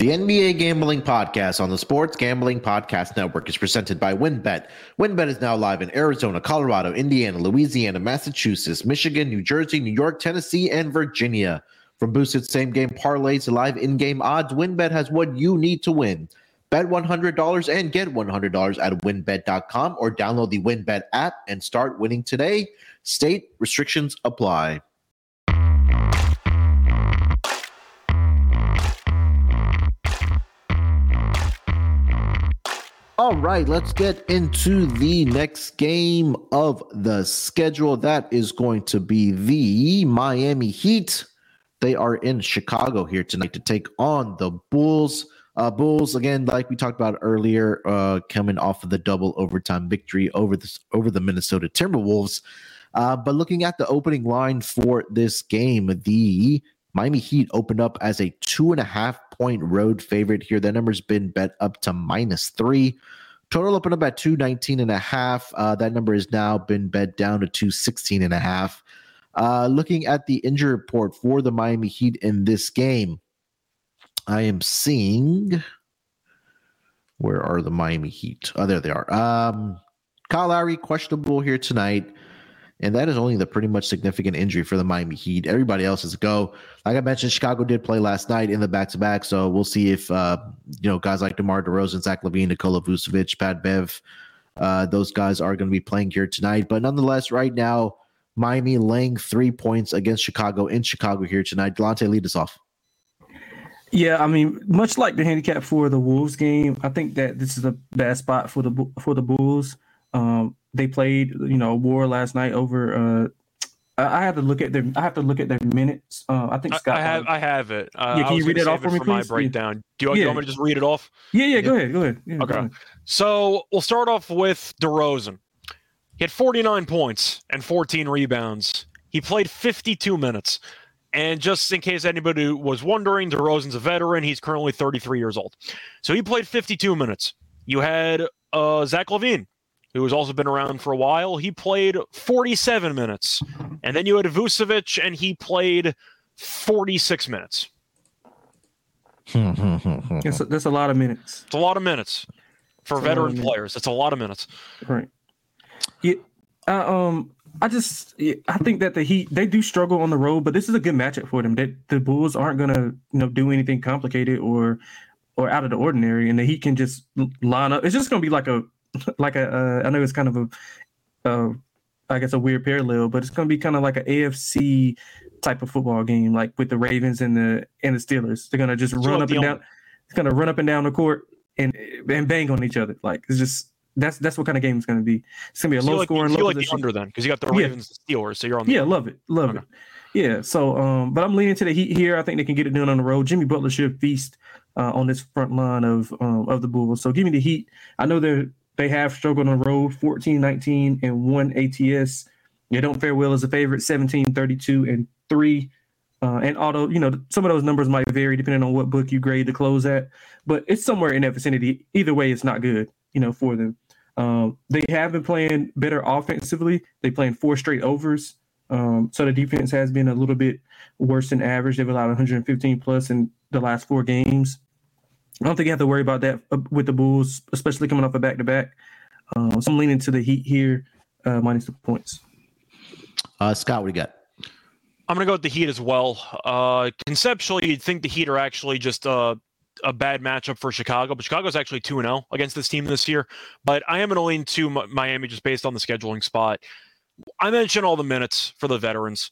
The NBA Gambling Podcast on the Sports Gambling Podcast Network is presented by WynnBET. WynnBET is now live in Arizona, Colorado, Indiana, Louisiana, Massachusetts, Michigan, New Jersey, New York, Tennessee, and Virginia. From boosted same game parlays to live in game odds, WynnBET has what you need to win. Bet $100 and get $100 at wynnbet.com or download the WynnBET app and start winning today. State restrictions apply. All right, let's get into the next game of the schedule. That is going to be the Miami Heat. They are in Chicago here tonight to take on the Bulls. Uh, Bulls again, like we talked about earlier, uh, coming off of the double overtime victory over the over the Minnesota Timberwolves. Uh, but looking at the opening line for this game, the Miami Heat opened up as a two and a half point road favorite here. That number's been bet up to minus three. Total opened up at 219 and a half. Uh, that number has now been bet down to 216 and a half. Uh, looking at the injury report for the Miami Heat in this game, I am seeing where are the Miami Heat? Oh, there they are. Um, Kyle Lowry questionable here tonight. And that is only the pretty much significant injury for the Miami Heat. Everybody else is a go. Like I mentioned, Chicago did play last night in the back to back. So we'll see if, uh, you know, guys like DeMar DeRozan, Zach LaVine, Nikola Vucevic, Pat Bev, uh, those guys are going to be playing here tonight. But nonetheless, right now, Miami laying three points against Chicago in Chicago here tonight. Delonte, lead us off. Yeah, I mean, much like the handicap for the Wolves game, I think that this is the bad spot for the for the Bulls. Um, they played, you know, war last night over. Uh, I have to look at their. I have to look at their minutes. Uh, I think Scott. I have. I have it. Uh, yeah, can you read it off for me, for please? My breakdown. Do you, yeah. you, want me to just read it off? Yeah, yeah. Go ahead. Go ahead. Yeah, okay. Go ahead. So we'll start off with DeRozan. He had 49 points and 14 rebounds. He played 52 minutes. And just in case anybody was wondering, DeRozan's a veteran. He's currently 33 years old. So he played 52 minutes. You had uh, Zach LaVine, who has also been around for a while. He played 47 minutes. And then you had Vucevic, and he played 46 minutes. that's, a, that's a lot of minutes. It's a lot of minutes for it's veteran players. It's a lot of minutes. Right. Yeah. Uh, um, I just I think that the Heat they do struggle on the road, but this is a good matchup for them. That the Bulls aren't gonna you know do anything complicated or or out of the ordinary, and the Heat can just line up. It's just gonna be like a like a uh, I know it's kind of a uh, I guess a weird parallel, but it's gonna be kind of like an AFC type of football game, like with the Ravens and the and the Steelers. They're gonna just run up and down. It's gonna run up and down the court and and bang on each other. Like it's just that's that's what kind of game it's going to be. It's going to be a so low like, scoring, low like. The under then because you got the Ravens, yeah. Steelers, so you're on. yeah, love it, love okay. it. Yeah, so um, but I'm leaning to the Heat here. I think they can get it done on the road. Jimmy Butler should feast uh, on this front line of um, of the Bulls. So give me the Heat. I know they they have struggled on the road, 14, 19, and one ATS. They don't fare well as a favorite, 17, 32, and three. Uh, and although you know some of those numbers might vary depending on what book you grade the close at, but it's somewhere in that vicinity. Either way, it's not good, you know, for them. Um, they have been playing better offensively. They playing four straight overs. Um, so the defense has been a little bit worse than average. They've allowed 115 plus in the last four games. I don't think you have to worry about that uh, with the Bulls, especially coming off a back to back. So I'm leaning to the Heat here, uh, minus the points. Uh, Scott, what do you got? I'm going to go with the Heat as well. Uh, conceptually, you'd think the Heat are actually just uh, a bad matchup for Chicago, but Chicago's actually 2 0 against this team this year. But I am going to lean to Miami just based on the scheduling spot. I mentioned all the minutes for the veterans.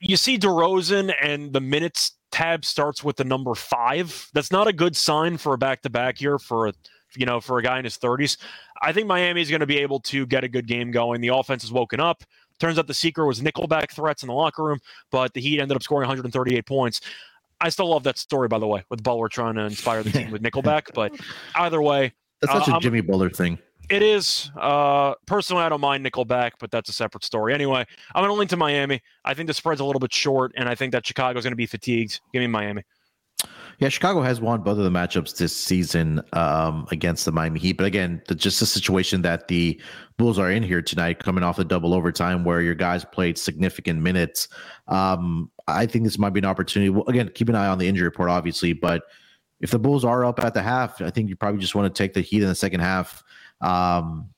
You see DeRozan and the minutes tab starts with the number five. That's not a good sign for a back to back year for a you know for a guy in his 30s. I think Miami is going to be able to get a good game going. The offense has woken up. Turns out the secret was nickelback threats in the locker room, but the Heat ended up scoring 138 points. I still love that story, by the way, with Butler trying to inspire the team with Nickelback. But either way, that's such uh, a I'm, Jimmy Butler thing. It is. Uh, personally, I don't mind Nickelback, but that's a separate story. Anyway, I'm going to link to Miami. I think the spread's a little bit short, and I think that Chicago's going to be fatigued. Give me Miami. Yeah, Chicago has won both of the matchups this season um, against the Miami Heat. But again, the, just the situation that the Bulls are in here tonight, coming off the double overtime where your guys played significant minutes. Um, I think this might be an opportunity. Well, again, keep an eye on the injury report, obviously, but if the Bulls are up at the half, I think you probably just want to take the Heat in the second half. Um,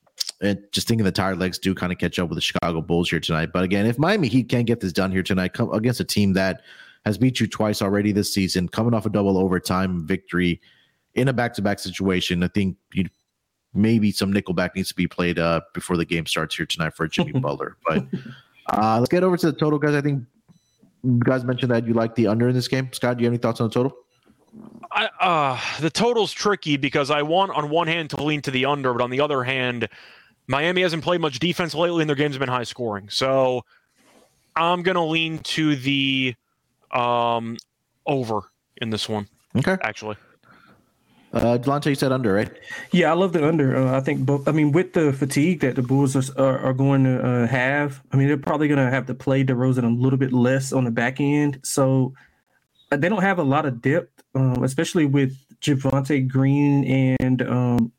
and just thinking the tired legs do kind of catch up with the Chicago Bulls here tonight. But again, if Miami Heat can't get this done here tonight, come against a team that has beat you twice already this season, coming off a double overtime victory in a back-to-back situation, I think you maybe some nickelback needs to be played uh, before the game starts here tonight for Jimmy Butler. But uh, let's get over to the total, guys. I think you guys mentioned that you like the under in this game. Scott, do you have any thoughts on the total? I, uh, the total's tricky because I want on one hand to lean to the under, but on the other hand, Miami hasn't played much defense lately, and their games have been high scoring. So I'm gonna lean to the um, over in this one. Okay, actually. Uh, Delonte, you said under, right? Yeah, I love the under. Uh, I think both. I mean, with the fatigue that the Bulls are, are, are going to uh, have, I mean, they're probably going to have to play DeRozan a little bit less on the back end. So uh, they don't have a lot of depth, um, especially with Javonte Green and um,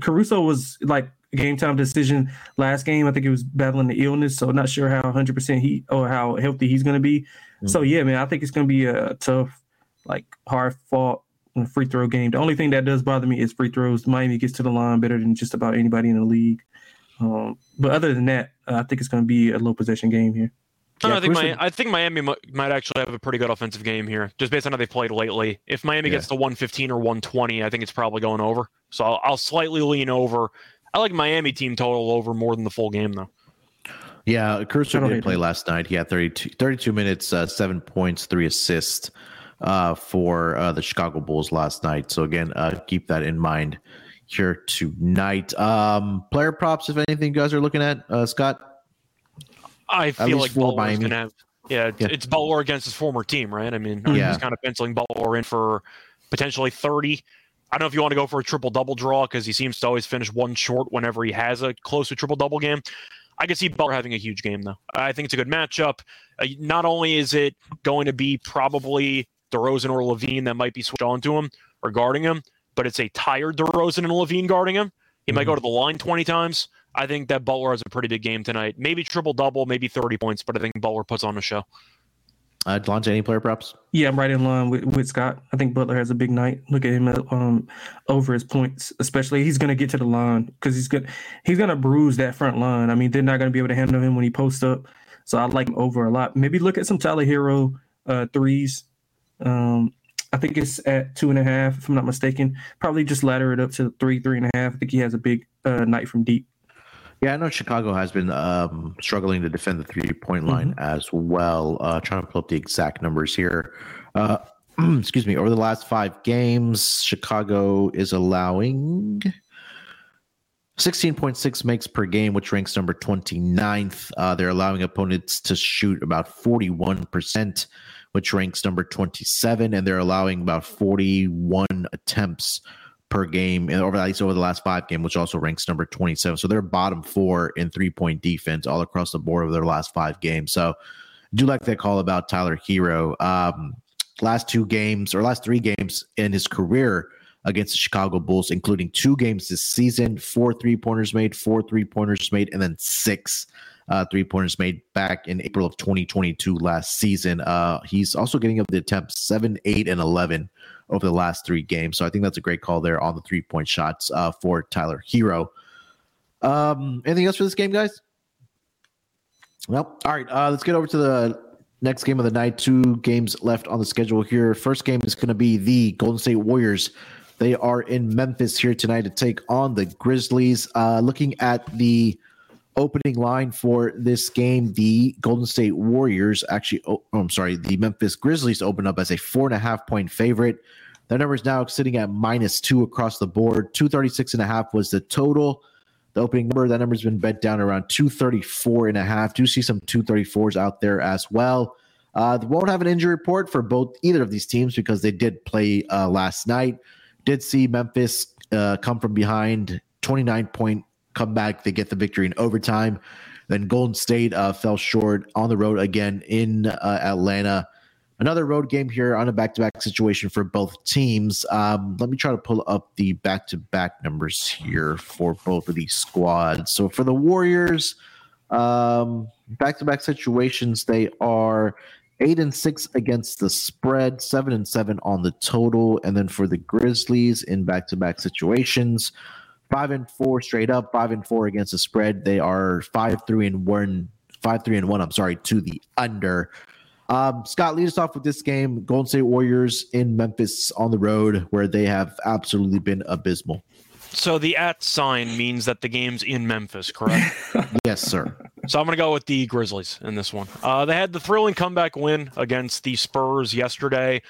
Caruso was like game time decision last game. I think he was battling the illness, so not sure how 100 percent he or how healthy he's going to be. Mm-hmm. So yeah, man, I think it's going to be a tough, like hard fought free throw game. The only thing that does bother me is free throws. Miami gets to the line better than just about anybody in the league. Um, but other than that, uh, I think it's going to be a low possession game here. Yeah, I think Miami, I think Miami might actually have a pretty good offensive game here, just based on how they played lately. If Miami yeah. gets to 115 or 120, I think it's probably going over. So I'll, I'll slightly lean over. I like Miami team total over more than the full game though. Yeah, Caruso did play last night. He had 32, 32 minutes, uh, seven points, three assists uh, for uh, the Chicago Bulls last night. So again, uh, keep that in mind here tonight. Um, player props, if anything, you guys are looking at uh, Scott. I feel like Butler's gonna have. Yeah, yeah, it's Butler against his former team, right? I mean, yeah. he's kind of penciling Butler in for potentially thirty. I don't know if you want to go for a triple double draw because he seems to always finish one short whenever he has a close to triple double game. I can see Butler having a huge game though. I think it's a good matchup. Uh, not only is it going to be probably DeRozan or LaVine that might be switched on to him or guarding him, but it's a tired DeRozan and LaVine guarding him. He mm-hmm. might go mm-hmm. to the line 20 times. I think that Butler has a pretty big game tonight. Maybe triple double, maybe 30 points, but I think Butler puts on a show. Uh, Delonte, any player props? Yeah, I'm right in line with, with Scott. I think Butler has a big night. Look at him um, over his points, especially he's going to get to the line because he's good. He's going to bruise that front line. I mean, they're not going to be able to handle him when he posts up. So I like him over a lot. Maybe look at some Tyler Herro uh, threes. Um, I think it's at two and a half, if I'm not mistaken. Probably just ladder it up to three, three and a half. I think he has a big uh, night from deep. Yeah, I know Chicago has been um, struggling to defend the three point line mm-hmm. as well. Uh, trying to pull up the exact numbers here. Uh, excuse me. Over the last five games, Chicago is allowing 16.6 makes per game, which ranks number 29th. Uh, they're allowing opponents to shoot about 41%, which ranks number 27, and they're allowing about 41 attempts per game and over at least over the last five game, which also ranks number 27. So they're bottom four in three point defense all across the board over their last five games. So I do like that call about Tyler Herro. Um, last two games or last three games in his career against the Chicago Bulls, including two games this season, four three pointers made, four three pointers made, and then six uh, three pointers made back in April of 2022 last season. Uh, he's also getting up the attempts seven, eight, and 11 over the last three games. So I think that's a great call there on the three point shots uh, for Tyler Herro. Um, anything else for this game, guys? Well, all right. Uh, let's get over to the next game of the night. Two games left on the schedule here. First game is going to be the Golden State Warriors. They are in Memphis here tonight to take on the Grizzlies. Uh, looking at the opening line for this game, the Golden State Warriors actually, oh, I'm sorry, the Memphis Grizzlies open up as a four and a half point favorite. Their number is now sitting at minus two across the board. 236 and a half was the total. The opening number, that number's been bet down around 234 and a half. Do see some 234s out there as well. Uh, they won't have an injury report for both either of these teams because they did play uh, last night. Did see Memphis uh, come from behind 29 point come back. They get the victory in overtime. Then Golden State uh, fell short on the road again in uh, Atlanta. Another road game here on a back to back situation for both teams. Um, let me try to pull up the back to back numbers here for both of these squads. So for the Warriors, back to back situations, they are eight and six against the spread, seven and seven on the total. And then for the Grizzlies in back to back situations, five and four straight up, five and four against the spread. They are five, three, and one, five, three, and one. I'm sorry, to the under. Um, Scott, lead us off with this game. Golden State Warriors in Memphis on the road, where they have absolutely been abysmal. So the at sign means that the game's in Memphis, correct? yes, sir. So I'm going to go with the Grizzlies in this one. Uh, they had the thrilling comeback win against the Spurs yesterday.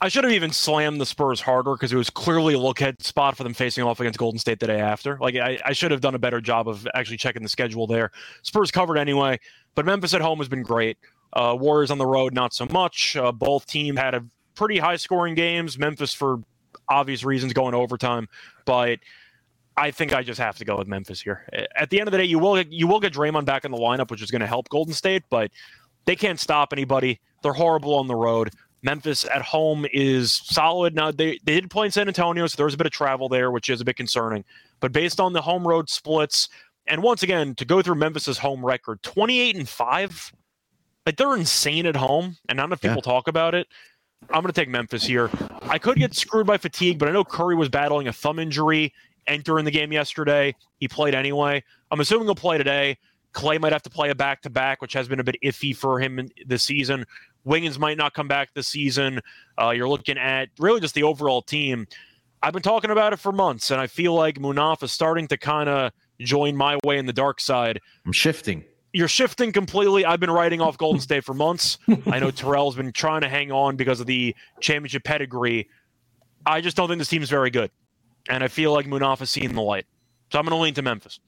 I should have even slammed the Spurs harder because it was clearly a look ahead spot for them facing off against Golden State the day after. Like I, I should have done a better job of actually checking the schedule there. Spurs covered anyway, but Memphis at home has been great. Uh, Warriors on the road, not so much. Uh, both teams had a pretty high scoring games. Memphis for obvious reasons going overtime, but I think I just have to go with Memphis here. At the end of the day, you will you will get Draymond back in the lineup, which is going to help Golden State, but they can't stop anybody. They're horrible on the road. Memphis at home is solid. Now they, they did play in San Antonio, so there was a bit of travel there, which is a bit concerning. But based on the home road splits, and once again, to go through Memphis's home record, 28 and 5, like they're insane at home, and not enough people yeah. talk about it. I'm going to take Memphis here. I could get screwed by fatigue, but I know Curry was battling a thumb injury entering the game yesterday. He played anyway. I'm assuming he'll play today. Clay might have to play a back to back, which has been a bit iffy for him this season. Wiggins might not come back this season. Uh, you're looking at really just the overall team. I've been talking about it for months, and I feel like Munaf is starting to kind of join my way in the dark side. I'm shifting you're shifting completely. I've been writing off Golden State for months. I know Terrell's been trying to hang on because of the championship pedigree. I just don't think this team's very good. And I feel like Munaf is seeing the light. So I'm going to lean to Memphis.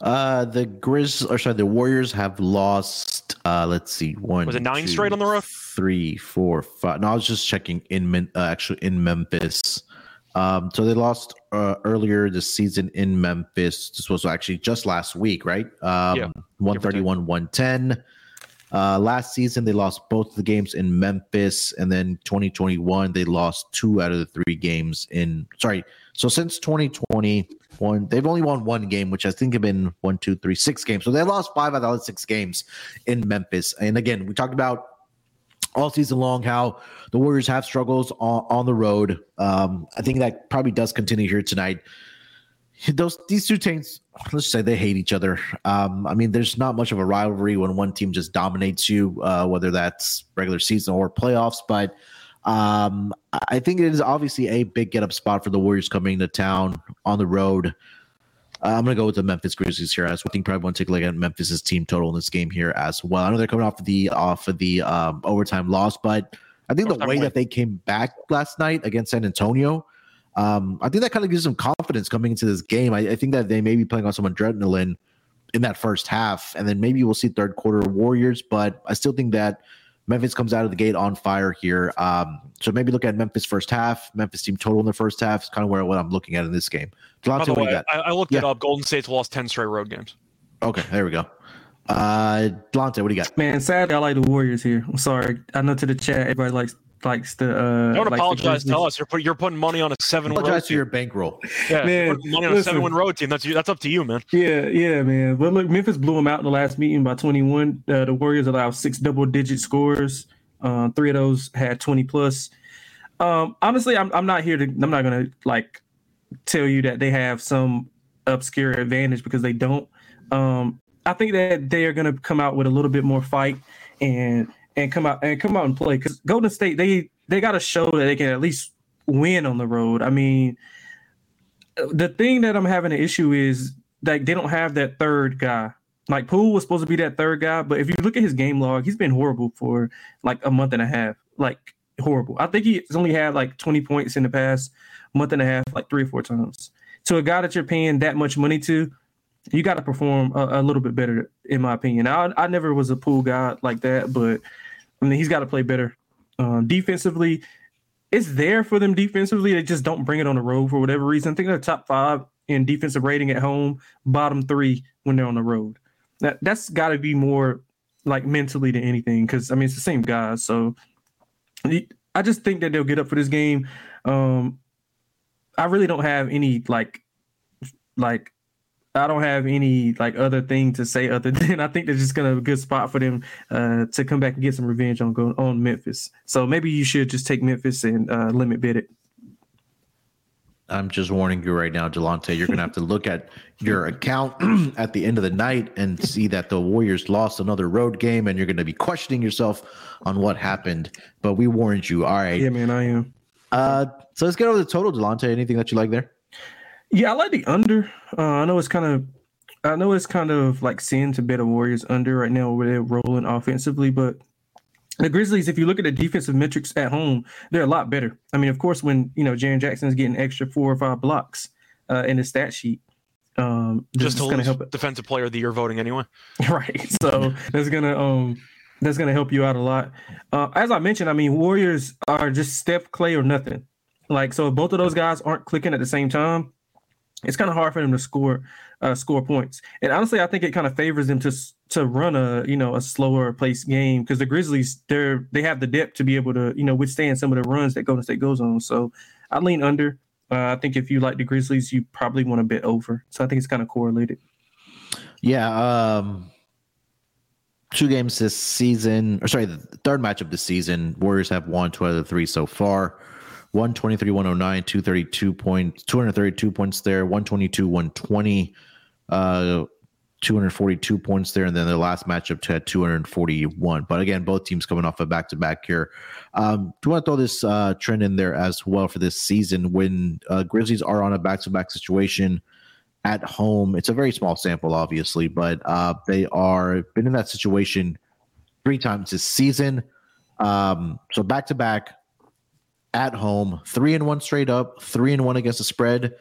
Uh, the Grizz, or sorry, the Warriors have lost. Uh, let's see, one. Was it nine two, straight on the road? Three, four, five. No, I was just checking in. Uh, actually, in Memphis. Um, so they lost uh, earlier this season in Memphis. This was actually just last week, right? Um, yeah. 131, 110. Uh, last season, they lost both the games in Memphis, and then 2021, they lost two out of the three games in. Sorry, so since 2021, they've only won one game, which I think have been one, two, three, six games. So they lost five out of the six games in Memphis. And again, we talked about all season long how the Warriors have struggles on, on the road. Um, I think that probably does continue here tonight. Those these two teams, let's say they hate each other. Um, I mean, there's not much of a rivalry when one team just dominates you, uh, whether that's regular season or playoffs. But um, I think it is obviously a big get up spot for the Warriors coming to town on the road. Uh, I'm going to go with the Memphis Grizzlies here. As I think probably want to take a look at Memphis's team total in this game here as well. I know they're coming off of the off of the um, overtime loss, but I think the way that they came back last night against San Antonio, um, I think that kind of gives them confidence coming into this game. I, I, think that they may be playing on some adrenaline in that first half, and then maybe we'll see third quarter Warriors. But I still think that Memphis comes out of the gate on fire here. Um, so maybe look at Memphis first half, Memphis team total in the first half is kind of where what I'm looking at in this game. Delonte, By the way, I, I, looked yeah. it up. Golden State's lost 10 straight road games. Okay, there we go. Uh, Delonte, what do you got? Man, sadly, I like the Warriors here. I'm sorry. I know to the chat, everybody likes likes to. Uh, Don't apologize to us. You're, put, you're putting money on a seven. Apologize to your bankroll. Yeah, man, money on listen, a seven win road team. That's that's up to you, man. Yeah, yeah, man. But look, Memphis blew them out in the last meeting by 21. Uh, the Warriors allowed six double digit scores. Uh, three of those had 20 plus. Um, honestly, I'm I'm not here to. I'm not gonna like tell you that they have some obscure advantage because they don't. Um, I think that they are gonna come out with a little bit more fight and and come out and come out and play because Golden State they they got to show that they can at least win on the road. I mean, the thing that I'm having an issue is like they don't have that third guy. Like Poole was supposed to be that third guy, but if you look at his game log, he's been horrible for like a month and a half. Like horrible. I think he's only had like 20 points in the past month and a half, like three or four times. To a guy that you're paying that much money to, you got to perform a, a, little bit better, in my opinion. I, I never was a Poole guy like that, but I mean, he's got to play better. Um, defensively, it's there for them defensively. They just don't bring it on the road for whatever reason. I think they're top five in defensive rating at home, bottom three when they're on the road. That that's got to be more like mentally than anything because I mean it's the same guys. So I just think that they'll get up for this game. Um, I really don't have any like like I don't have any like other thing to say other than I think they're just gonna a good spot for them uh, to come back and get some revenge on go on Memphis. So maybe you should just take Memphis and uh, limit bid it. I'm just warning you right now, Delonte. You're gonna have to look at your account at the end of the night and see that the Warriors lost another road game, and you're gonna be questioning yourself on what happened. But we warned you. All right. Yeah, man, I am. Uh, so let's get over the total, Delonte. Anything that you like there? Yeah, I like the under. Uh, I know it's kind of, I know it's kind of like seeing to bet a Warriors under right now where they're rolling offensively, but the Grizzlies, if you look at the defensive metrics at home, they're a lot better. I mean, of course, when you know Jaren Jackson is getting extra four or five blocks uh, in the stat sheet, um, just to lose help defensive player of the year voting anyway. Right. So that's gonna um that's gonna help you out a lot. Uh, as I mentioned, I mean, Warriors are just Steph, Clay, or nothing. Like, so if both of those guys aren't clicking at the same time, it's kind of hard for them to score uh, score points. And honestly, I think it kind of favors them to to run a you know a slower pace game because the Grizzlies they're they have the depth to be able to you know withstand some of the runs that Golden State goes on. So I lean under. Uh, I think if you like the Grizzlies, you probably want to bet over. So I think it's kind of correlated. Yeah. Um, two games this season, or sorry, the third match of the season. Warriors have won two out of the three so far. 123, 109, 232 points, 232 points there, 122, 120, uh, 242 points there, and then their last matchup had 241. But again, both teams coming off a back to back here. Um, do you want to throw this uh, trend in there as well for this season when uh, Grizzlies are on a back to back situation at home? It's a very small sample, obviously, but uh, they are been in that situation three times this season. Um, so back to back at home, three and one straight up, three and one against the spread,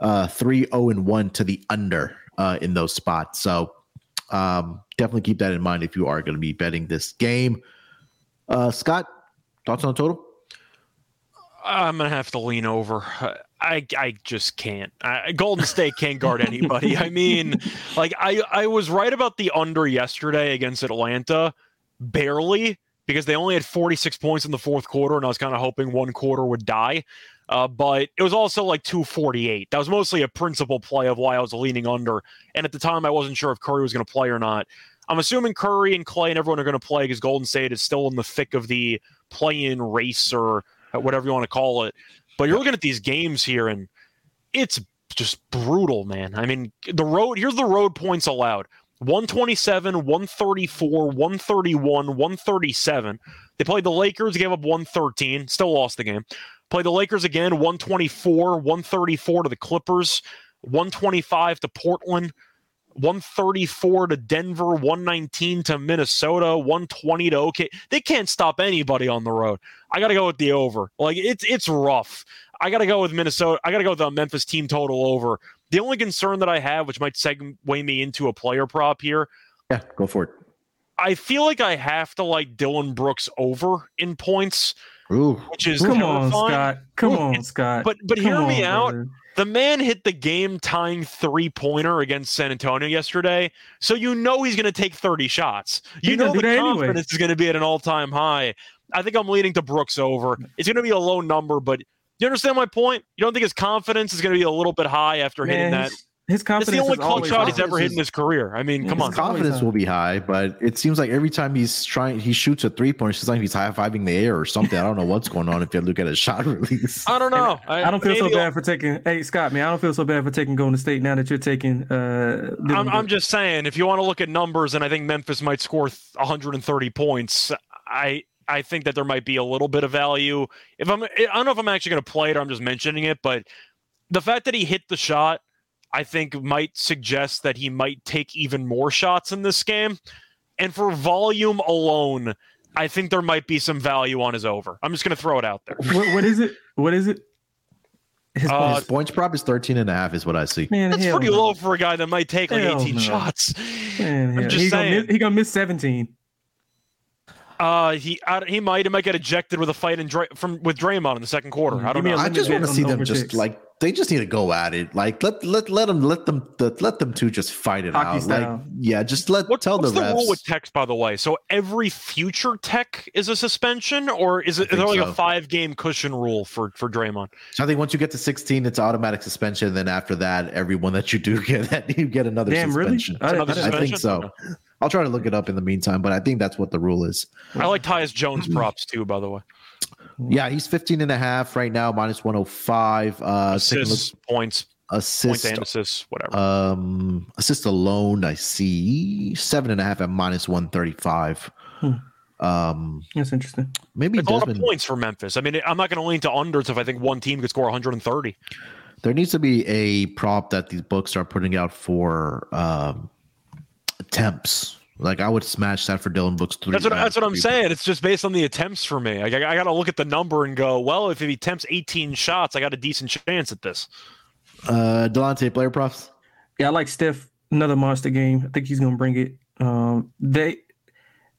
uh, three zero oh and one to the under uh, in those spots. So um, definitely keep that in mind if you are going to be betting this game. Uh, Scott, thoughts on total? I'm gonna have to lean over. I I just can't. I, Golden State can't guard anybody. I mean, like I I was right about the under yesterday against Atlanta, barely because they only had 46 points in the fourth quarter, and I was kind of hoping one quarter would die. Uh, but it was also like 248. That was mostly a principal play of why I was leaning under. And at the time, I wasn't sure if Curry was going to play or not. I'm assuming Curry and Clay and everyone are going to play because Golden State is still in the thick of the play-in race or whatever you want to call it. But you're looking at these games here, and it's just brutal, man. I mean, the road here's the road points allowed: 127, 134, 131, 137. They played the Lakers, gave up 113, still lost the game. Played the Lakers again, 124, 134 to the Clippers, 125 to Portland, 134 to Denver, 119 to Minnesota, 120 to OK. They can't stop anybody on the road. I got to go with the over. Like it's it's rough. I got to go with Minnesota. I got to go with the Memphis team total over. The only concern that I have, which might segue me into a player prop here. Yeah, go for it. I feel like I have to like Dillon Brooks over in points. Ooh. Which is come on, Scott. Come on, Scott. But but come hear on, me out. brother. The man hit the game tying three pointer against San Antonio yesterday. So you know he's going to take 30 shots. You He know does the it anyway. confidence is going to be at an all time high. I think I'm leaning to Brooks over. It's going to be a low number, but you understand my point? You don't think his confidence is going to be a little bit high after hitting that? his, his It's confidence the only is clutch shot he's ever hit in his career. I mean, come His on. confidence will be high, but it seems like every time he's trying, he shoots a three point. It's just like he's high fiving the air or something. I don't know what's going on if you look at his shot release. I don't know. I don't feel so maybe- bad for taking. Hey, Scott, man, I don't feel so bad for taking Golden State now that you're taking. Uh, I'm, I'm just saying, if you want to look at numbers, and I think Memphis might score 130 points, I I think that there might be a little bit of value. If I'm, I don't know if I'm actually going to play it or I'm just mentioning it, but the fact that he hit the shot, I think might suggest that he might take even more shots in this game. And for volume alone, I think there might be some value on his over. I'm just going to throw it out there. what, what is it? What is it? His Uh, his points prop is 13 and a half is what I see. man, That's pretty no. low for a guy that might take like Hell 18 no. shots. Man, I'm hell. just he gonna, miss, he gonna miss 17. Uh, he I, he might he might get ejected with a fight in Dray, from with Draymond in the second quarter. I don't me know. I just want to see them overtakes. just like they just need to go at it. Like let let let them let them let let them two just fight it Hockey out. style. Like yeah, just let What, tell what's the the, refs. rule with techs, by the way? So every future tech is a suspension, or is it is there like so. a five game cushion rule for for Draymond? so I think once you get to 16, it's automatic suspension. Then after that, everyone that you do get that you get another Damn, really? suspension. I, Another I, I think so. I'll try to look it up in the meantime, but I think that's what the rule is. I like Tyus Jones props too, by the way. Yeah, he's 15 and a half right now, minus 105. Uh, take a look, Assists, points, points assist, and assists, whatever. um, assist alone. I see seven and a half at minus 135. Hmm. Um, That's interesting. maybe it's a lot of points for Memphis. I mean, I'm not going to lean to unders if I think one team could score 130. There needs to be a prop that these books are putting out for um, attempts. Like I would smash that for Dillon Brooks. Three, That's what uh, that's what I'm three- saying. It's just based on the attempts for me. Like, I, I got to look at the number and go, well, if he attempts 18 shots, I got a decent chance at this. Uh, Delonte player props. Yeah, I like Steph. Another monster game. I think he's gonna bring it. Um, they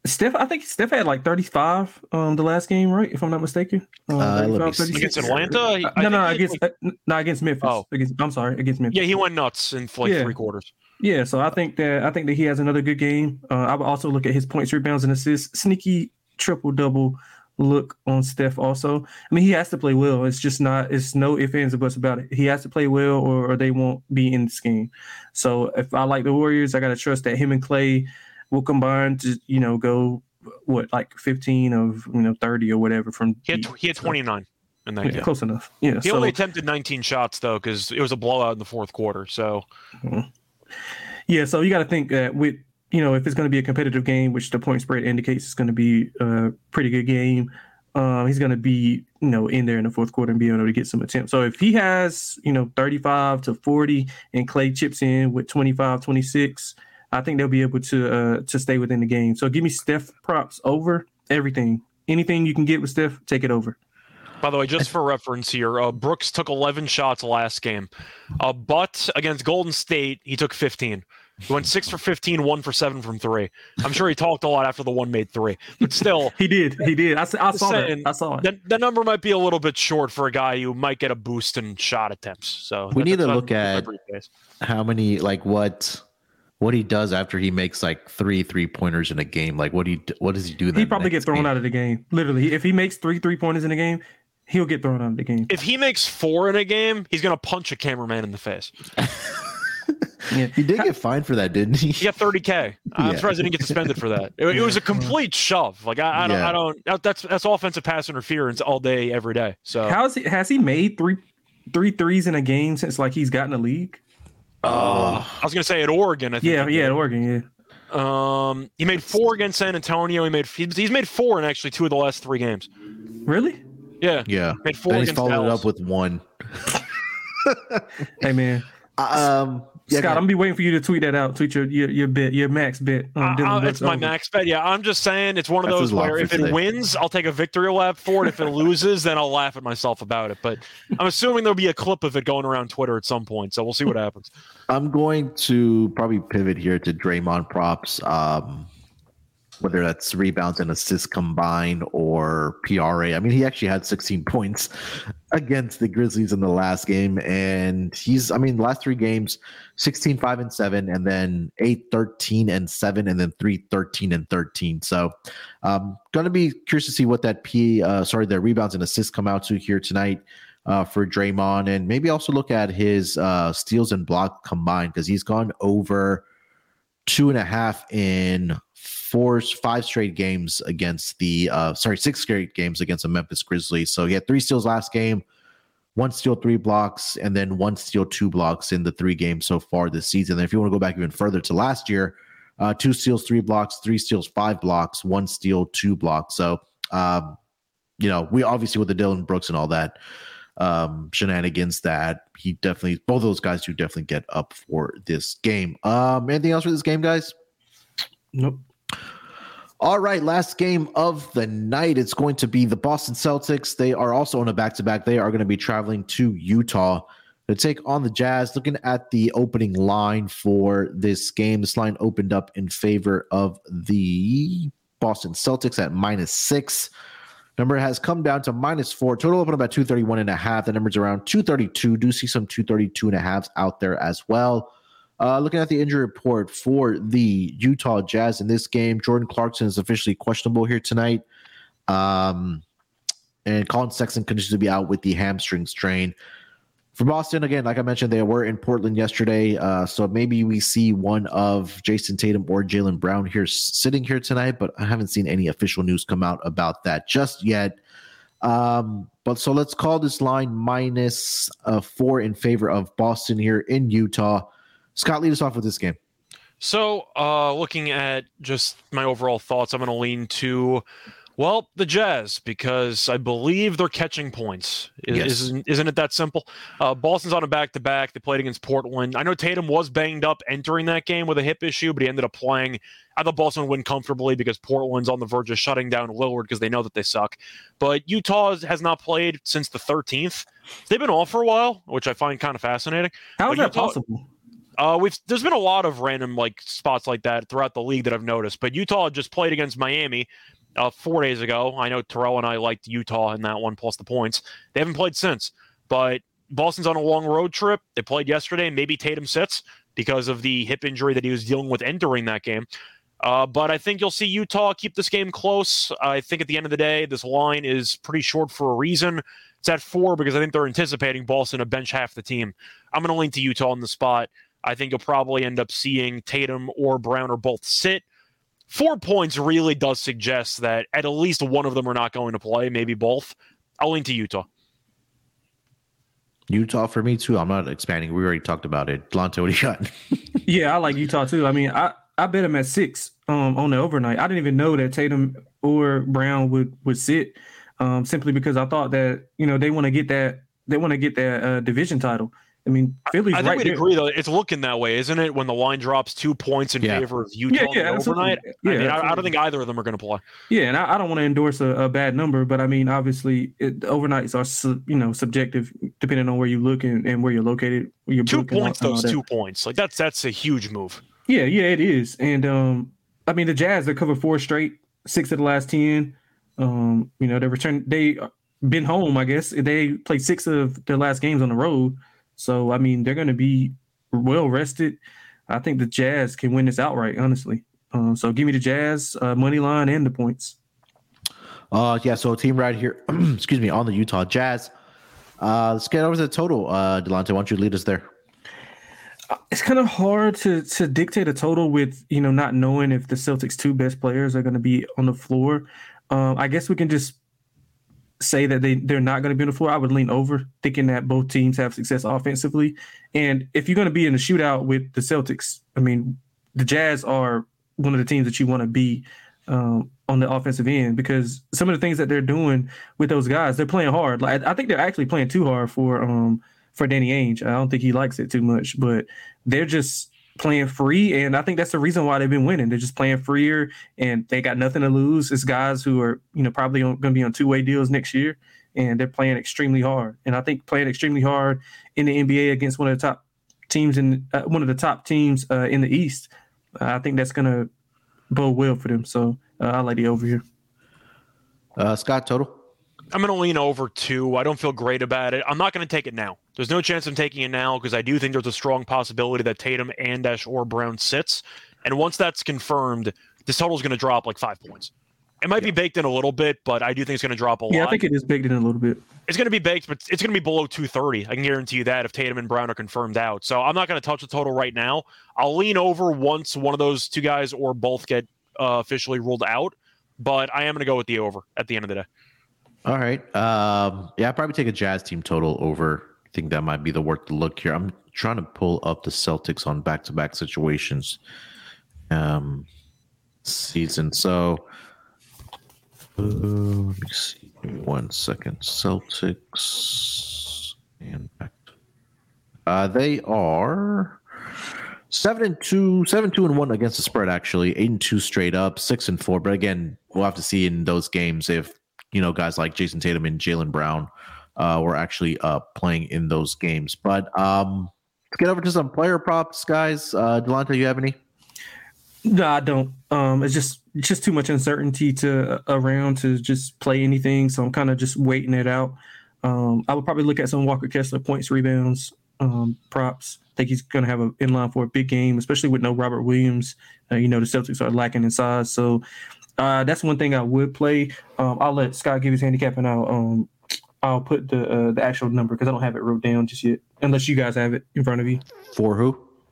Steph. I think Steph had like 35 um the last game, right? If I'm not mistaken. Um, Uh, let me 35, see. 36. Against Atlanta? He- I no, no, against had, uh, no against Memphis. Oh. Against, I'm sorry, against Memphis. Yeah, he went nuts in like Yeah. three quarters. Yeah, so I think that I think that he has another good game. Uh, I would also look at his points, rebounds, and assists. Sneaky triple double look on Steph. Also, I mean, he has to play well. It's just not. It's no ifs ands or buts about it. He has to play well, or, or they won't be in this game. So if I like the Warriors, I got to trust that him and Clay will combine to you know go what like 15 of you know 30 or whatever from He had, he had 29 in that Yeah, game. close enough. Yeah, He so, only attempted 19 shots though, because it was a blowout in the fourth quarter. So Yeah, so you got to think that with you know if it's going to be a competitive game, which the point spread indicates it's going to be a pretty good game. Um, he's going to be you know in there in the fourth quarter and be able to get some attempts. So if he has you know 35 to 40 and Clay chips in with 25, 26, I think they'll be able to uh, to stay within the game. So give me Steph props over everything. Anything you can get with Steph, take it over. By the way, just for reference here, uh, Brooks took 11 shots last game. Uh, but against Golden State, he took 15. He went six for 15, one for seven from three. I'm sure he talked a lot after the one made three, but still, He did. He did. I, s- I saw saying, that. I saw it. that, that number might be a little bit short for a guy who might get a boost in shot attempts. So We that- need to look at- How many like what what he does after he makes like three three pointers in a game? Like what he what does he do? He probably get thrown out of the game. Literally, if he makes three three pointers in a game, he'll get thrown out of the game. If he makes four in a game, he's going to punch a cameraman in the face. Yeah. He did get fined for that, didn't he? He got 30k. I'm Yeah. surprised he didn't get suspended for that. It, it was a complete shove. Like I, I don't, Yeah. I don't. That's that's offensive pass interference all day, every day. So How's he? Has he made three three threes in a game since like he's gotten the league? uh, I was gonna say at Oregon. I think Yeah, he yeah, did. at Oregon. Yeah, Um, he made four against San Antonio. He made he's he's made four in actually two of the last three games. really? Yeah, Yeah. made four Then he's against followed it Dallas. up with one. Hey man, Um, yeah, Scott, I'm gonna be waiting for you to tweet that out. Tweet your your, your bit, your max bit. on Uh, uh, it's my over. max bet. Yeah, I'm just saying it's one of That's those where for if it today. wins, I'll take a victory lap for it. If it loses, then I'll laugh at myself about it. But I'm assuming there'll be a clip of it going around Twitter at some point. So we'll see what happens. I'm going to probably pivot here to Draymond props. Um, whether that's rebounds and assists combined or PRA. I mean, he actually had 16 points against the Grizzlies in the last game. And he's, I mean, last three games 16, 5, and 7, and then 8, 13, and 7, and then 3, 13, and 13. So, um, going to be curious to see what that P, uh, sorry, the rebounds and assists come out to here tonight uh, for Draymond, and maybe also look at his uh, steals and block combined because he's gone over two and a half in four, five straight games against the, uh, sorry, six straight games against the Memphis Grizzlies. So he had three steals last game, one steal, three blocks, and then one steal, two blocks in the three games so far this season. And if you want to go back even further to last year, uh, two steals, three blocks, three steals, five blocks, one steal, two blocks. So, um, you know, we obviously with the Dillon Brooks and all that um, shenanigans that he definitely, both of those guys do definitely get up for this game. Um, anything else for this game, guys? Nope. All right, last game of the night. It's going to be the Boston Celtics. They are also on a back to back. They are going to be traveling to Utah to take on the Jazz. Looking at the opening line for this game, this line opened up in favor of the Boston Celtics at minus six. Number has come down to minus four. Total open about 231 and a half. The number's around 232. Do see some 232 and a halves out there as well. Uh, looking at the injury report for the Utah Jazz in this game, Jordan Clarkson is officially questionable here tonight. Um, and Collin Sexton continues to be out with the hamstring strain. For Boston, again, like I mentioned, they were in Portland yesterday. Uh, so maybe we see one of Jayson Tatum or Jaylen Brown here sitting here tonight, but I haven't seen any official news come out about that just yet. Um, but so let's call this line minus uh, four in favor of Boston here in Utah. Scott, lead us off with this game. So, uh, looking at just my overall thoughts, I'm going to lean to well, the Jazz, because I believe they're catching points. Is, yes. isn't, isn't it that simple? Uh, Boston's on a back to back. They played against Portland. I know Tatum was banged up entering that game with a hip issue, but he ended up playing. I thought Boston would win comfortably because Portland's on the verge of shutting down Lillard because they know that they suck. But Utah has not played since the 13th. They've been off for a while, which I find kind of fascinating. How is that Utah, possible? Uh, we've there's been a lot of random like spots like that throughout the league that I've noticed, but Utah just played against Miami uh, four days ago. I know Terrell and I liked Utah in that one plus the points. They haven't played since, but Boston's on a long road trip. They played yesterday. And maybe Tatum sits because of the hip injury that he was dealing with entering that game. Uh, but I think you'll see Utah keep this game close. I think at the end of the day, this line is pretty short for a reason. It's at four because I think they're anticipating Boston to bench half the team. I'm going to lean to Utah on the spot. I think you'll probably end up seeing Tatum or Brown or both sit four points really does suggest that at least one of them are not going to play, maybe both. I'll lean to Utah. Utah for me too. I'm not expanding. We already talked about it. Delonte, what do you got? yeah, I like Utah too. I mean, I, I bet him at six um, on the overnight. I didn't even know that Tatum or Brown would would sit um, simply because I thought that you know they want to get that they want to get that uh, division title. I mean, Philly's I think right we'd there. agree though. It's looking that way, isn't it? When the line drops two points in yeah. favor of Utah yeah, yeah, overnight. Yeah, I, mean, I, I, don't think either of them are going to play. Yeah, and I, I don't want to endorse a, a, bad number, but I mean, obviously, it, overnights are su- you know subjective depending on where you look and, and where you're located. Where you're two points, those two points, like that's that's a huge move. Yeah, yeah, it is. And um, I mean, the Jazz they covered four straight, six of the last ten. Um, you know, they return they been home. I guess they played six of their last games on the road. So I mean, they're going to be well rested. I think the Jazz can win this outright, honestly. Uh, so give me the Jazz uh, money line and the points. Uh, yeah. So team right here, excuse me, on the Utah Jazz. Uh, let's get over to the total. Uh, Delonte, why don't you lead us there? Uh, it's kind of hard to to dictate a total with you know not knowing if the Celtics' two best players are going to be on the floor. Um, I guess we can just say that they they're not going to be on the floor, I would lean over, thinking that both teams have success offensively. And if you're going to be in a shootout with the Celtics, I mean, the Jazz are one of the teams that you want to be um, on the offensive end because some of the things that they're doing with those guys, they're playing hard. Like I think they're actually playing too hard for um for Danny Ainge. I don't think he likes it too much, but they're just playing free, and I think that's the reason why they've been winning. They're just playing freer, and they got nothing to lose. It's guys who are you know probably going to be on two way deals next year, and they're playing extremely hard. And I think playing extremely hard in the NBA against one of the top teams in uh, one of the top teams uh, in the East, uh, I think that's going to bode well for them. So uh, I like the over here. Uh, Scott, total. I'm going to lean over two. I don't feel great about it. I'm not going to take it now. There's no chance I'm taking it now because I do think there's a strong possibility that Tatum and Dash or Brown sits. And once that's confirmed, this total is going to drop like five points. It might yeah. be baked in a little bit, but I do think it's going to drop a yeah, lot. Yeah, I think it is baked in a little bit. It's going to be baked, but it's going to be below 230. I can guarantee you that if Tatum and Brown are confirmed out. So I'm not going to touch the total right now. I'll lean over once one of those two guys or both get uh, officially ruled out, but I am going to go with the over at the end of the day. All right. Um, yeah, i probably take a Jazz team total over. I think that might be the work to look here. I'm trying to pull up the Celtics on back to back situations um, season. So uh, let me see. One second. Celtics and back. Uh, they are seven and two, seven two and one against the spread. Actually, eight and two straight up, six and four. But again, we'll have to see in those games if you know, guys like Jayson Tatum and Jaylen Brown uh, were actually uh, playing in those games. But um, let's get over to some player props, guys. Uh, Delonte, you have any? No, I don't. Um, it's just just too much uncertainty to uh, around to just play anything. So I'm kind of just waiting it out. Um, I would probably look at some Walker Kessler points, rebounds, um, props. I think he's going to have an in line for a big game, especially with no Robert Williams. Uh, you know the Celtics are lacking in size, so uh, that's one thing I would play. Um, I'll let Scott give his handicap, and I'll um, I'll put the uh, the actual number because I don't have it wrote down just yet, unless you guys have it in front of you. For who?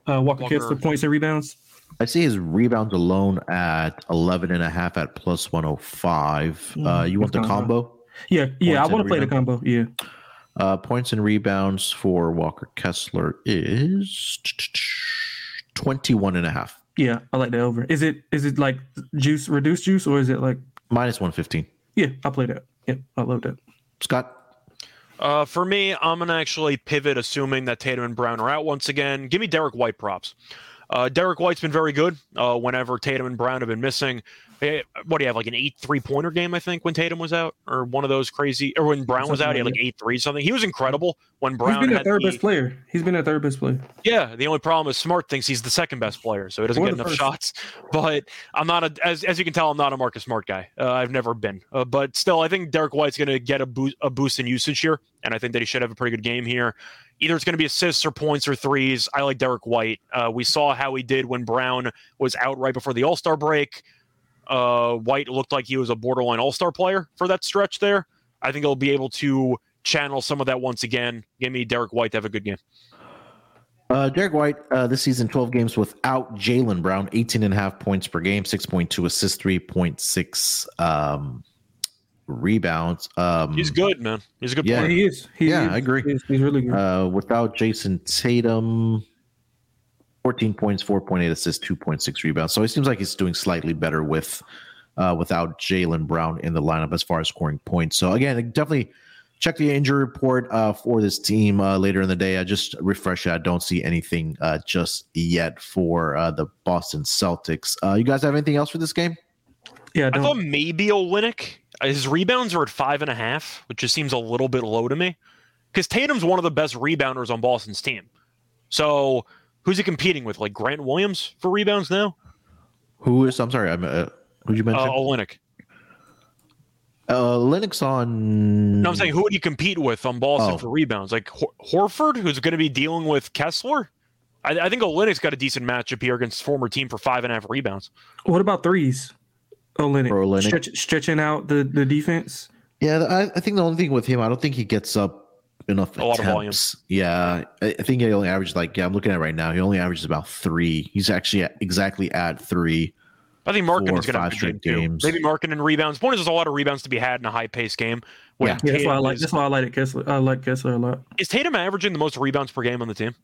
Uh, Walker, Walker. Kessler points and rebounds. I see his rebounds alone at 11 and a half at plus 105. Uh, Mm, you want the that's combo? Yeah, yeah, I want to play the combo. Yeah, Uh, points and rebounds for Walker Kessler is 21 and a half, yeah, I like that over. Is it is it like juice, reduced juice, or is it like minus 115. yeah? I'll play that. Yep, I love that. Scott? Uh, for me, I'm gonna actually pivot, assuming that Tatum and Brown are out once again. Give me Derrick White props. Uh, Derrick White's been very good uh, whenever Tatum and Brown have been missing. Eh, What do you have, like an eight three pointer game? I think when Tatum was out, or one of those crazy, or when Brown was out, he had like like eight three something. He was incredible when Brown He's been a third the- best player. He's been a third best player. Yeah, the only problem is Smart thinks he's the second best player, so he doesn't Or get enough first. shots. But I'm not a as as you can tell, I'm not a Marcus Smart guy. Uh, I've never been. Uh, but still, I think Derrick White's going to get a boost a boost in usage here, and I think that he should have a pretty good game here. Either it's going to be assists or points or threes. I like Derrick White. Uh, we saw how he did when Brown was out right before the All Star break. Uh, White looked like he was a borderline All Star player for that stretch there. I think he'll be able to channel some of that once again. Give me Derrick White to have a good game. Uh, Derrick White, uh, this season, 12 games without Jaylen Brown, 18 and a half points per game, 6.2 assists, 3.6 um, rebounds. Um, He's good, man. He's a good Yeah. Yeah, player. he is. He Yeah, is. I agree. He's, he's really good. Uh, without Jayson Tatum, 14 points, 4.8 assists, 2.6 rebounds. So it seems like he's doing slightly better with uh, without Jaylen Brown in the lineup as far as scoring points. So again, definitely check the injury report uh, for this team uh, later in the day. I just refresh it. I don't see anything uh, just yet for uh, the Boston Celtics. Uh, you guys have anything else for this game? yeah, I I thought maybe Olynyk. His rebounds are at five and a half, which just seems a little bit low to me. Because Tatum's one of the best rebounders on Boston's team. So who's he competing with? Like Grant Williams for rebounds now? Who is? I'm sorry. I'm. Uh, who'd you Uh, mention? Olynyk. Uh, Linux on. No, I'm saying who would he compete with on Boston Oh. for rebounds? Like Hor- Horford, who's going to be dealing with Kessler? I, I think Olynyk's got a decent matchup here against his former team for five and a half rebounds. what about threes? Olynyk, Olynyk? Stretch, stretching out the, the defense. Yeah, I, I think the only thing with him, I don't think he gets up enough A lot of volume. attempts. Yeah, I, I think he only averages like yeah. I'm looking at it right now. He only averages about three. He's actually at, exactly at three. I think Four or Markkanen's going to five have a good straight game games. Maybe Markkanen rebounds. Point is, there's a lot of rebounds to be had in a high pace game. Yeah. Yeah, that's why I Tatum like. is- That's why I like it, Kessler. I like Kessler a lot. Is Tatum averaging the most rebounds per game on the team?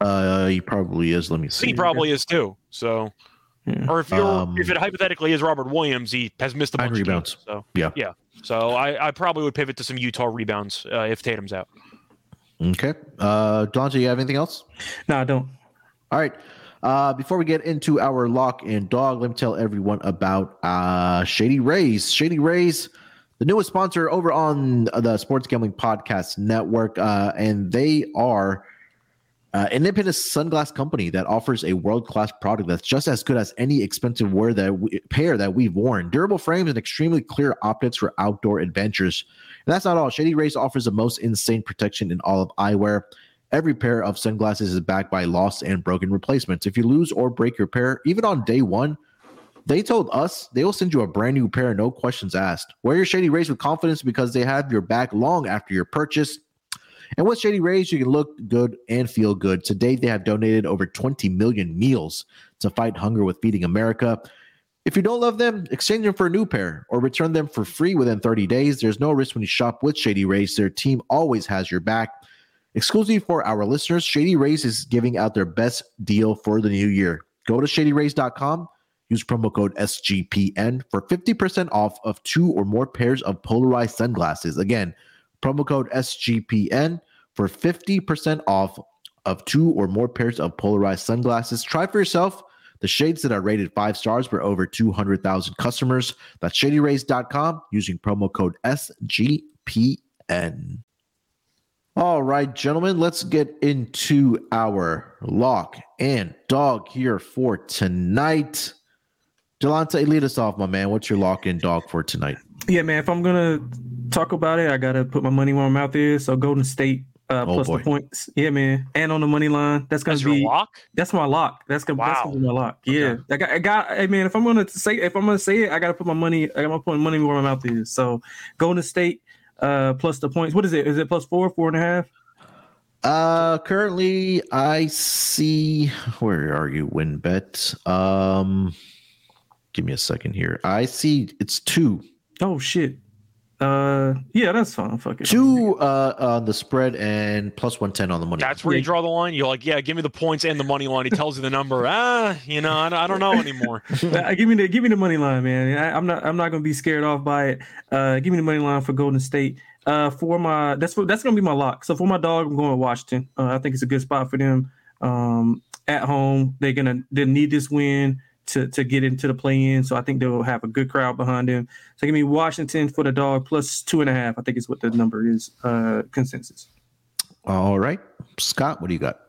Uh, he probably is. Let me see. he probably is too. So, Yeah. or if you're, Um, if it hypothetically is Robert Williams, he has missed a Nine bunch rebounds. games. So Yeah. yeah. So I, I probably would pivot to some Utah rebounds uh, if Tatum's out. Okay. Uh, Dante, you have anything else? No, I don't. All right. Uh, before we get into our lock and dog, let me tell everyone about uh, Shady Rays. Shady Rays, the newest sponsor over on the Sports Gambling Podcast Network, uh, and they are uh, independent sunglass company that offers a world class product that's just as good as any expensive wear that we, pair that we've worn. Durable frames and extremely clear optics for outdoor adventures. And that's not all. Shady Rays offers the most insane protection in all of eyewear. Every pair of sunglasses is backed by lost and broken replacements. If you lose or break your pair, even on day one, they told us they will send you a brand new pair, no questions asked. Wear your Shady Rays with confidence because they have your back long after your purchase. And with Shady Rays, you can look good and feel good. To date, they have donated over 20 million meals to fight hunger with Feeding America. If you don't love them, exchange them for a new pair or return them for free within 30 days. There's no risk when you shop with Shady Rays. Their team always has your back. Exclusively for our listeners, Shady Rays is giving out their best deal for the new year. Go to shadyrays.com, use promo code SGPN for 50% off of two or more pairs of polarized sunglasses. Again, promo code SGPN for 50% off of two or more pairs of polarized sunglasses. Try for yourself the shades that are rated five stars for over 200,000 customers. That's shadyrays.com using promo code SGPN. All right, gentlemen, let's get into our lock and dog here for tonight. Delonte, lead us off, my man. What's your lock and dog for tonight? Yeah, man. If I'm gonna talk about it, I gotta put my money where my mouth is. So Golden State uh, Oh, plus boy. the points. Yeah, man. And on the money line, that's gonna That's be your lock. that's my lock. That's gonna, that's Wow. gonna be my lock. Yeah, Okay. I got, I got. I mean, if I'm gonna say, if I'm gonna say it, I gotta put my money. I gotta put my money where my mouth is. So Golden State uh, plus the points. What is it? Is it plus four, four and a half? Uh currently I see where are you, WynnBET? Um give me a second here. I see it's two. Oh shit. Uh, yeah, that's fine. Fuck it. Two uh on the spread and plus one ten on the money. That's where you draw the line. You're like, yeah, give me the points and the money line. He tells you the number. Ah, you know, I, don't- I don't know anymore. Uh, give me the give me the money line, man. I, I'm not I'm not gonna be scared off by it. Uh, give me the money line for Golden State. Uh, for my that's for, that's gonna be my lock. So for my dog, I'm going with Washington. Uh, I think it's a good spot for them. Um, at home, they're gonna they need this win to to get into the play in. So I think they'll have a good crowd behind them. So give me Washington for the dog plus two and a half. I think is what the number is. Uh, consensus. All right. Scott, what do you got?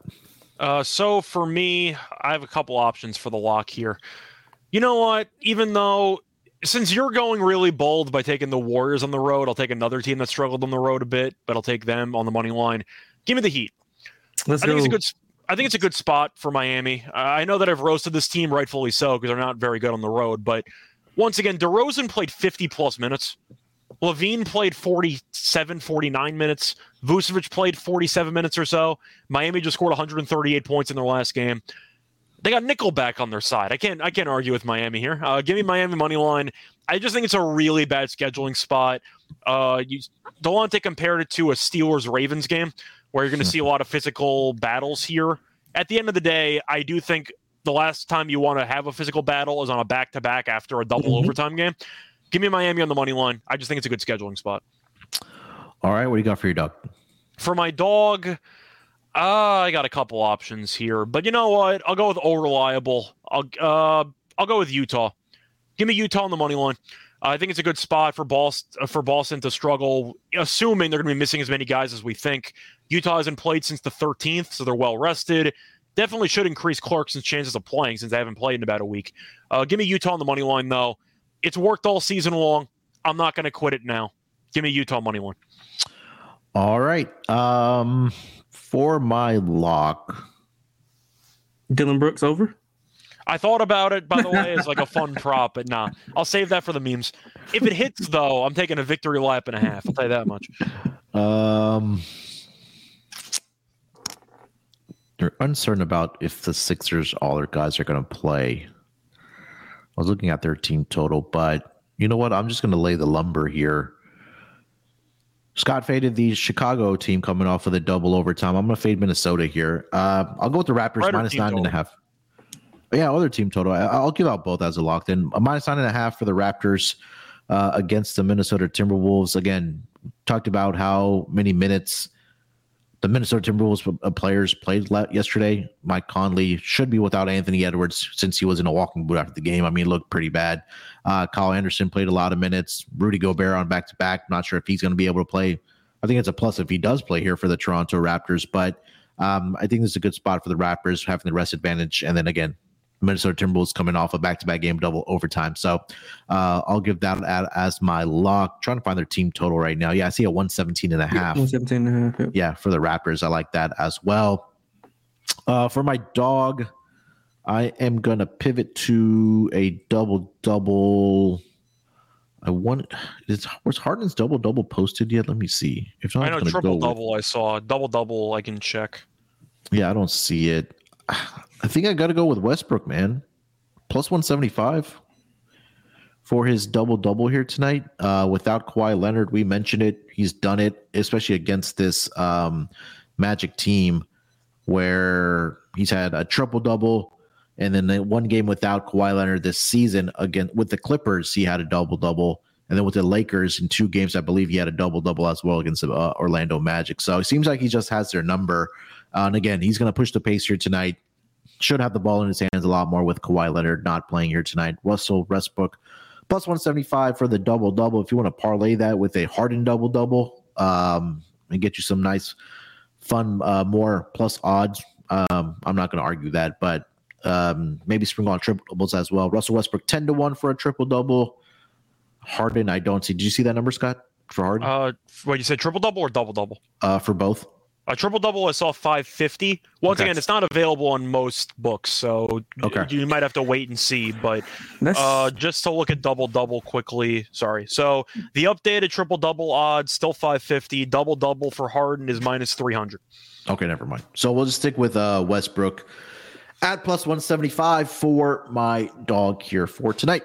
Uh, so for me, I have a couple options for the lock here. You know what? Even though since you're going really bold by taking the Warriors on the road, I'll take another team that struggled on the road a bit, but I'll take them on the money line. Give me the Heat. Let's I go. think it's a good. I think it's a good spot for Miami. I know that I've roasted this team rightfully so because they're not very good on the road. But once again, DeRozan played 50 plus minutes. LaVine played 47, 49 minutes. Vucevic played 47 minutes or so. Miami just scored 138 points in their last game. They got Nickelback on their side. I can't. I can't argue with Miami here. Uh, give me Miami money line. I just think it's a really bad scheduling spot. Uh, you Delonte compared it to a Steelers Ravens game where you're going to see a lot of physical battles here. At the end of the day, I do think the last time you want to have a physical battle is on a back to back after a double Mhm. overtime game. Give me Miami on the money line. I just think it's a good scheduling spot. All right, what do you got for your dog? For my dog, uh, I got a couple options here, but you know what? I'll go with all reliable. I'll uh, I'll go with Utah. Give me Utah on the money line. I think it's a good spot for Boston for Boston to struggle, assuming they're going to be missing as many guys as we think. Utah hasn't played since the 13th, so they're well rested. Definitely should increase Clarkson's chances of playing since they haven't played in about a week. Uh, give me Utah on the money line though. It's worked all season long. I'm not going to quit it now. Give me Utah money line. All right. Um for my lock. Dillon Brooks over. I thought about it, by the way, as like a fun prop, but nah, I'll save that for the memes. If it hits, though, I'm taking a victory lap and a half. I'll tell you that much. Um they're uncertain about if the Sixers all their guys are going to play. I was looking at their team total, but you know what? I'm just going to lay the lumber here. Scott faded the Chicago team coming off of the double overtime. I'm going to fade Minnesota here. Uh, I'll go with the Raptors Right or minus and a total? Yeah, other team total. I, I'll give out both as a locked in. A minus nine and a half for the Raptors uh, against the Minnesota Timberwolves. Again, talked about how many minutes the Minnesota Timberwolves uh, players played yesterday. Mike Conley should be without Anthony Edwards since he was in a walking boot after the game. I mean, it looked pretty bad. Uh, Kyle Anderson played a lot of minutes. Rudy Gobert on back to back. Not sure if he's going to be able to play. I think it's a plus if he does play here for the Toronto Raptors, but um, I think this is a good spot for the Raptors having the rest advantage. And then again, Minnesota Timberwolves coming off a back-to-back game double overtime. So uh, I'll give that as my lock. trying to find their team total right now. Yeah, I see a 117 and a half. 117 and a half. yeah. Yeah, for the Raptors. I like that as well. Uh, for my dog, I am going to pivot to a double-double. I want is was Harden's double double posted yet? Let me see. If not, I I'm know gonna go triple with- double. I saw double double. I can check. Yeah, I don't see it. I think I got to go with Westbrook, man. Plus 175 for his double double here tonight. Uh, without Kawhi Leonard, we mentioned it. He's done it, especially against this um, Magic team where he's had a triple double. And then the one game without Kawhi Leonard this season again with the Clippers, he had a double double. And then with the Lakers in two games, I believe he had a double double as well against the uh, Orlando Magic. So it seems like he just has their number. Uh, and again, he's going to push the pace here tonight. Should have the ball in his hands a lot more with Kawhi Leonard not playing here tonight. Russell Westbrook plus 175 for the double double. If you want to parlay that with a Harden double double, um, and get you some nice, fun, uh, more plus odds. Um, I'm not going to argue that, but um, maybe sprinkle on triple doubles as well. Russell Westbrook ten to one for a triple double. Harden, I don't see. Did you see that number, Scott, for Harden? Uh, what you said, triple double or double double? Uh, for both. A triple double, I saw 550. Once Okay. again, it's not available on most books, so Okay. you might have to wait and see. But uh, just to look at double double quickly. Sorry. So the updated triple double odds still 550. Double double for Harden is minus 300. Okay, never mind. So we'll just stick with uh, Westbrook at plus 175 for my dog here for tonight.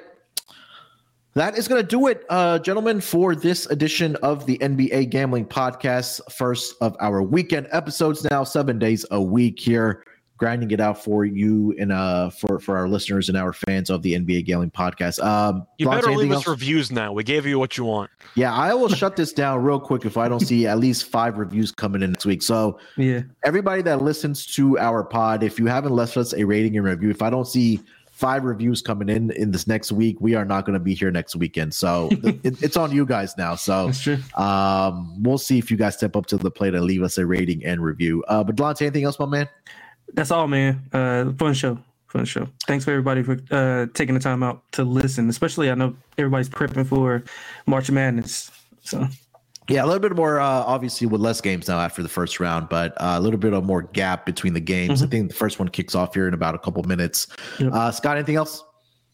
That is going to do it, uh, gentlemen, for this edition of the NBA Gambling Podcast. First of our weekend episodes now, seven days a week here, grinding it out for you and uh, for, for our listeners and our fans of the NBA Gambling Podcast. Um, You Lance, better leave us else? reviews now. We gave you what you want. Yeah, I will shut this down real quick if I don't see at least five reviews coming in next week. So, yeah. everybody that listens to our pod, if you haven't left us a rating and review, if I don't see five reviews coming in in this next week, we are not going to be here next weekend. So it, it's on you guys now. So um, we'll see if you guys step up to the plate and leave us a rating and review. Uh, but Delonte, anything else, my man? That's all, man. Uh, fun show. Fun show. Thanks for everybody for uh, taking the time out to listen. Especially, I know everybody's prepping for March Madness. So Yeah, a little bit more, uh, obviously, with less games now after the first round, but uh, a little bit of more gap between the games. I think the first one kicks off here in about a couple minutes. Yep. Uh, Scott, anything else?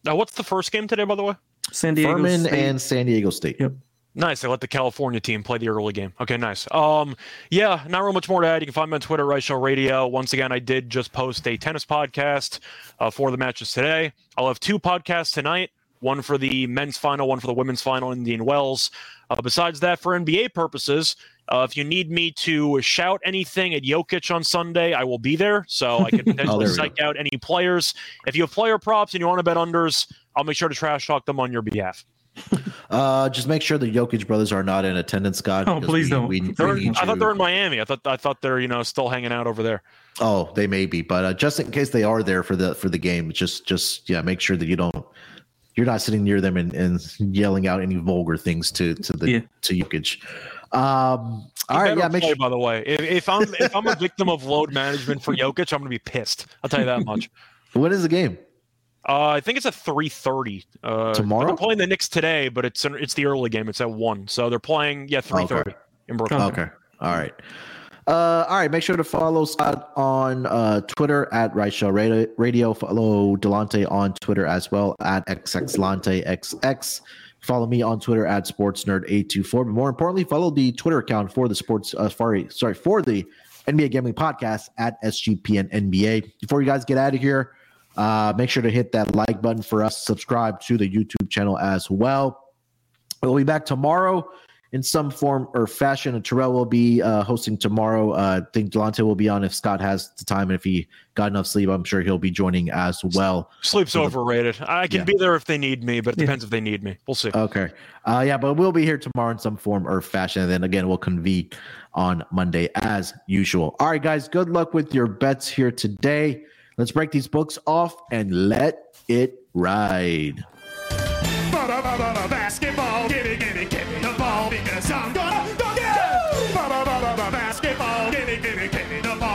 Now, what's the first game today, by the way? San Diego Furman State- and San Diego State. Yep. Nice. They let the California team play the early game. Okay, nice. Um, yeah, not real much more to add. You can find me on Twitter, Right Show Radio. Once again, I did just post a tennis podcast uh, for the matches today. I'll have two podcasts tonight. One for the men's final, one for the women's final in Indian Wells. Uh, besides that, for NBA purposes, uh, if you need me to shout anything at Jokic on Sunday, I will be there. So I can potentially Oh, there we psych out any players. If you have player props and you want to bet unders, I'll make sure to trash talk them on your behalf. Uh, just make sure the Jokic brothers are not in attendance, Scott. Oh, please we- don't. We, They're- we need I thought you- they're in Miami. I thought I thought they're you know still hanging out over there. Oh, they may be, but uh, just in case they are there for the for the game, just just yeah, make sure that you don't you're not sitting near them and, and yelling out any vulgar things to to the Yeah. to Jokic. Um, all right, yeah, make play, sure. By the way, if, if I'm if I'm a victim of load management for Jokic, I'm gonna be pissed. I'll tell you that much. When is the game? Uh, I think it's at three thirty. Uh, Tomorrow? They're playing the Knicks today, but it's an, it's the early game. It's at one, so they're playing yeah three thirty in Brooklyn. Okay. Okay, all right. Uh, all right, make sure to follow Scott on uh, Twitter at Right Show Radio. Follow Delonte on Twitter as well at xxlante.xx. Follow me on Twitter at SportsNerd824. But more importantly, follow the Twitter account for the sports, uh, sorry, sorry, for the NBA Gambling Podcast at SGPN NBA. Before you guys get out of here, uh, make sure to hit that like button for us. Subscribe to the YouTube channel as well. We'll be back tomorrow in some form or fashion. And Terrell will be uh, hosting tomorrow. Uh, I think Delonte will be on if Scott has the time. And if he got enough sleep, I'm sure he'll be joining as well. Sleep's overrated. I can Yeah. be there if they need me, but it Yeah. depends if they need me. We'll see. Okay. Uh, yeah, but we'll be here tomorrow in some form or fashion. And then again, we'll convene on Monday as usual. All right, guys, good luck with your bets here today. Let's break these books off and let it ride.